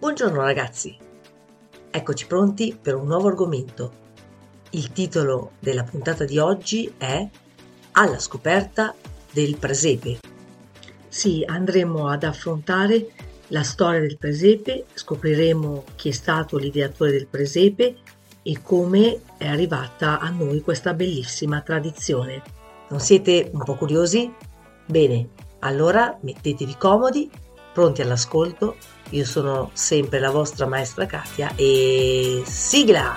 Buongiorno ragazzi, eccoci pronti per un nuovo argomento. Il titolo della puntata di oggi è Alla scoperta del presepe. Sì, andremo ad affrontare la storia del presepe, scopriremo chi è stato l'ideatore del presepe e come è arrivata a noi questa bellissima tradizione. Non siete un po' curiosi? Bene, allora mettetevi comodi, pronti all'ascolto. Io sono sempre la vostra maestra Katia e sigla!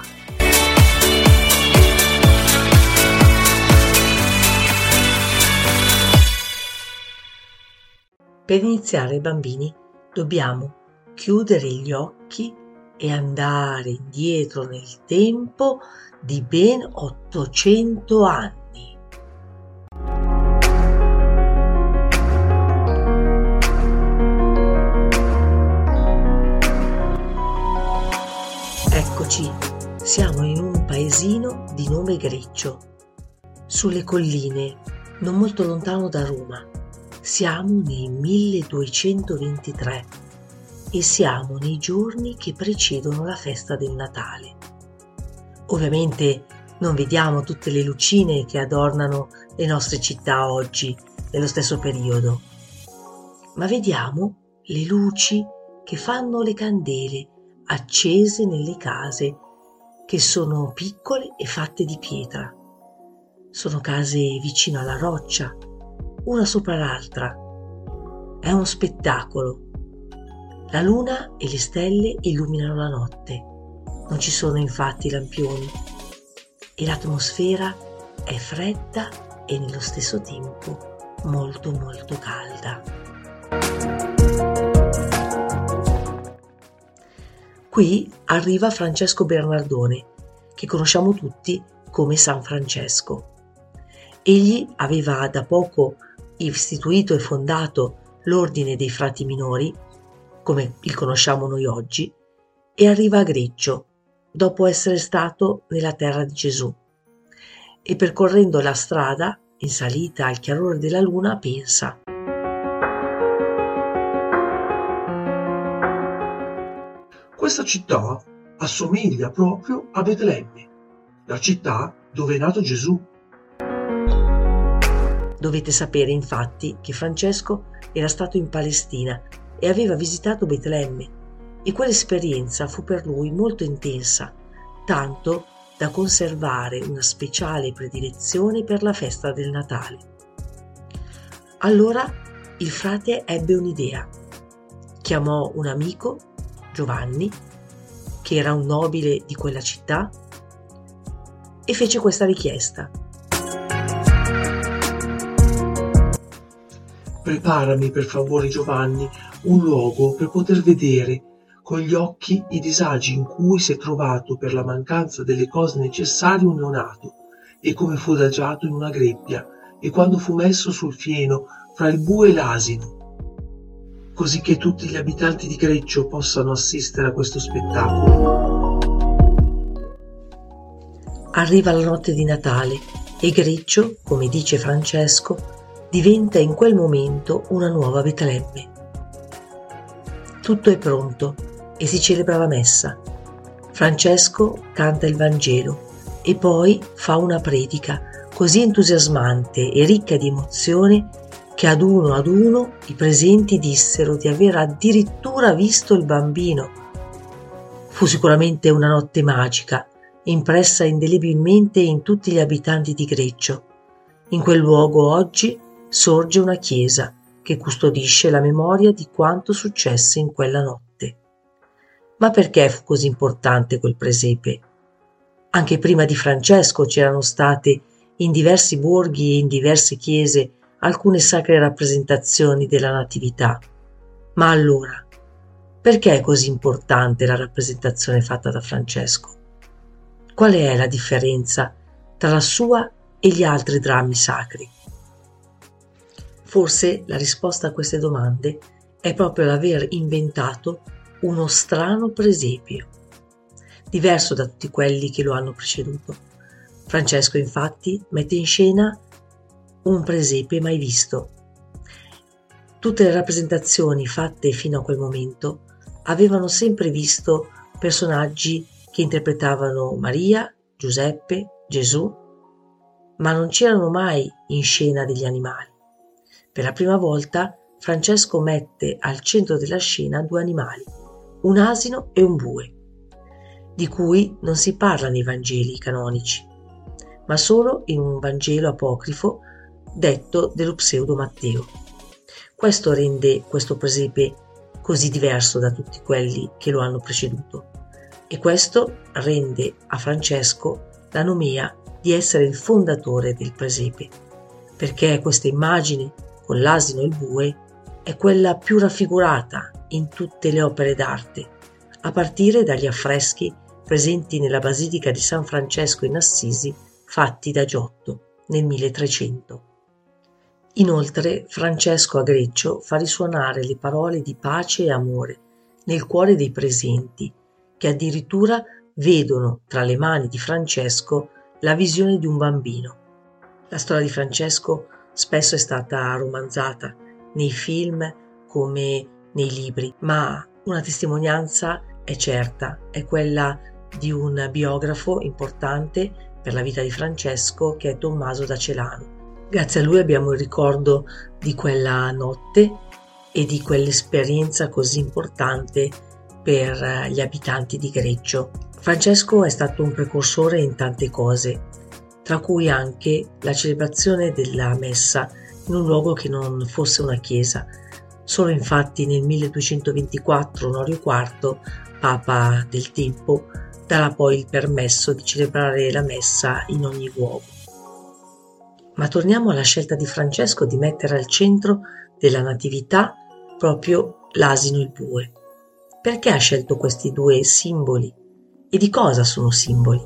Per iniziare, bambini, dobbiamo chiudere gli occhi e andare indietro nel tempo di ben 800 anni. Eccoci, siamo in un paesino di nome Greccio, sulle colline, non molto lontano da Roma. Siamo nel 1223 e siamo nei giorni che precedono la festa del Natale. Ovviamente non vediamo tutte le lucine che adornano le nostre città oggi, nello stesso periodo, ma vediamo le luci che fanno le candele accese nelle case, che sono piccole e fatte di pietra. Sono case vicino alla roccia, una sopra l'altra. È un spettacolo. La luna e le stelle illuminano la notte. Non ci sono infatti lampioni e l'atmosfera è fredda e nello stesso tempo molto molto calda. Qui arriva Francesco Bernardone, che conosciamo tutti come San Francesco. Egli aveva da poco istituito e fondato l'Ordine dei Frati Minori, come il conosciamo noi oggi, e arriva a Greccio, dopo essere stato nella terra di Gesù. E percorrendo la strada, in salita al chiarore della luna, pensa Questa città assomiglia proprio a Betlemme, la città dove è nato Gesù. Dovete sapere infatti che Francesco era stato in Palestina e aveva visitato Betlemme e quell'esperienza fu per lui molto intensa, tanto da conservare una speciale predilezione per la festa del Natale. Allora il frate ebbe un'idea. Chiamò un amico Giovanni, che era un nobile di quella città, e fece questa richiesta. Preparami per favore Giovanni un luogo per poter vedere con gli occhi i disagi in cui si è trovato per la mancanza delle cose necessarie un neonato e come fu adagiato in una greppia e quando fu messo sul fieno fra il bue e l'asino così che tutti gli abitanti di Greccio possano assistere a questo spettacolo. Arriva la notte di Natale e Greccio, come dice Francesco, diventa in quel momento una nuova Betlemme. Tutto è pronto e si celebra la messa. Francesco canta il Vangelo e poi fa una predica così entusiasmante e ricca di emozione che ad uno ad uno i presenti dissero di aver addirittura visto il bambino. Fu sicuramente una notte magica, impressa indelebilmente in tutti gli abitanti di Greccio. In quel luogo oggi sorge una chiesa che custodisce la memoria di quanto successe in quella notte. Ma perché fu così importante quel presepe? Anche prima di Francesco c'erano state in diversi borghi e in diverse chiese alcune sacre rappresentazioni della Natività. Ma allora, perché è così importante la rappresentazione fatta da Francesco? Qual è la differenza tra la sua e gli altri drammi sacri? Forse la risposta a queste domande è proprio l'aver inventato uno strano presepio, diverso da tutti quelli che lo hanno preceduto. Francesco infatti mette in scena un presepe mai visto. Tutte le rappresentazioni fatte fino a quel momento avevano sempre visto personaggi che interpretavano Maria, Giuseppe, Gesù, ma non c'erano mai in scena degli animali. Per la prima volta Francesco mette al centro della scena due animali, un asino e un bue, di cui non si parla nei Vangeli canonici, ma solo in un Vangelo apocrifo detto dello pseudo Matteo. Questo rende questo presepe così diverso da tutti quelli che lo hanno preceduto e questo rende a Francesco la nomea di essere il fondatore del presepe, perché questa immagine con l'asino e il bue è quella più raffigurata in tutte le opere d'arte, a partire dagli affreschi presenti nella Basilica di San Francesco in Assisi fatti da Giotto nel 1300. Inoltre Francesco a Greccio fa risuonare le parole di pace e amore nel cuore dei presenti, che addirittura vedono tra le mani di Francesco la visione di un bambino. La storia di Francesco spesso è stata romanzata nei film come nei libri, ma una testimonianza è certa, è quella di un biografo importante per la vita di Francesco che è Tommaso da Celano. Grazie a lui abbiamo il ricordo di quella notte e di quell'esperienza così importante per gli abitanti di Greccio. Francesco è stato un precursore in tante cose, tra cui anche la celebrazione della messa in un luogo che non fosse una chiesa. Solo infatti nel 1224 Onorio IV, Papa del tempo, darà poi il permesso di celebrare la messa in ogni luogo. Ma torniamo alla scelta di Francesco di mettere al centro della Natività proprio l'asino e il bue. Perché ha scelto questi due simboli? E di cosa sono simboli?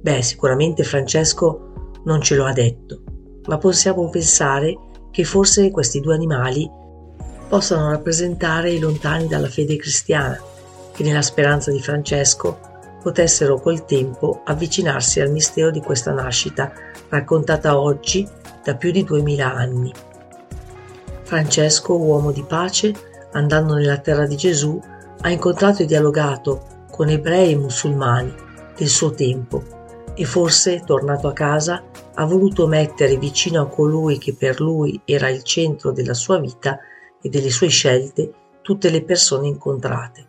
Beh, sicuramente Francesco non ce lo ha detto, ma possiamo pensare che forse questi due animali possano rappresentare i lontani dalla fede cristiana, che nella speranza di Francesco potessero col tempo avvicinarsi al mistero di questa nascita raccontata oggi da più di duemila anni. Francesco, uomo di pace, andando nella terra di Gesù, ha incontrato e dialogato con ebrei e musulmani del suo tempo e forse, tornato a casa, ha voluto mettere vicino a colui che per lui era il centro della sua vita e delle sue scelte tutte le persone incontrate,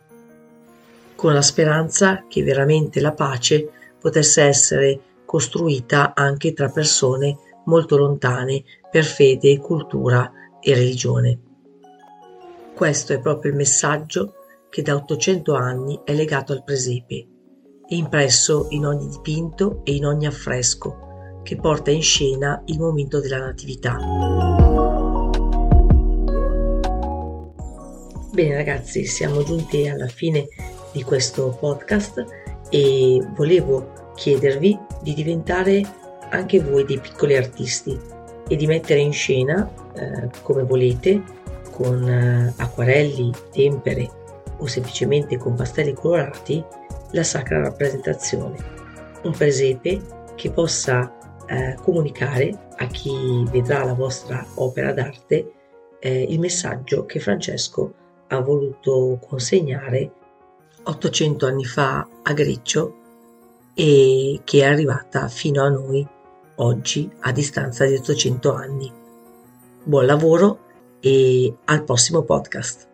con la speranza che veramente la pace potesse essere costruita anche tra persone molto lontane per fede, cultura e religione. Questo è proprio il messaggio che da 800 anni è legato al presepe impresso in ogni dipinto e in ogni affresco che porta in scena il momento della Natività. Bene ragazzi, siamo giunti alla fine di questo podcast e volevo chiedervi di diventare anche voi dei piccoli artisti e di mettere in scena eh, come volete con eh, acquarelli, tempere o semplicemente con pastelli colorati la sacra rappresentazione, un presepe che possa eh, comunicare a chi vedrà la vostra opera d'arte eh, il messaggio che Francesco ha voluto consegnare 800 anni fa a Greccio e che è arrivata fino a noi oggi a distanza di 800 anni. Buon lavoro e al prossimo podcast.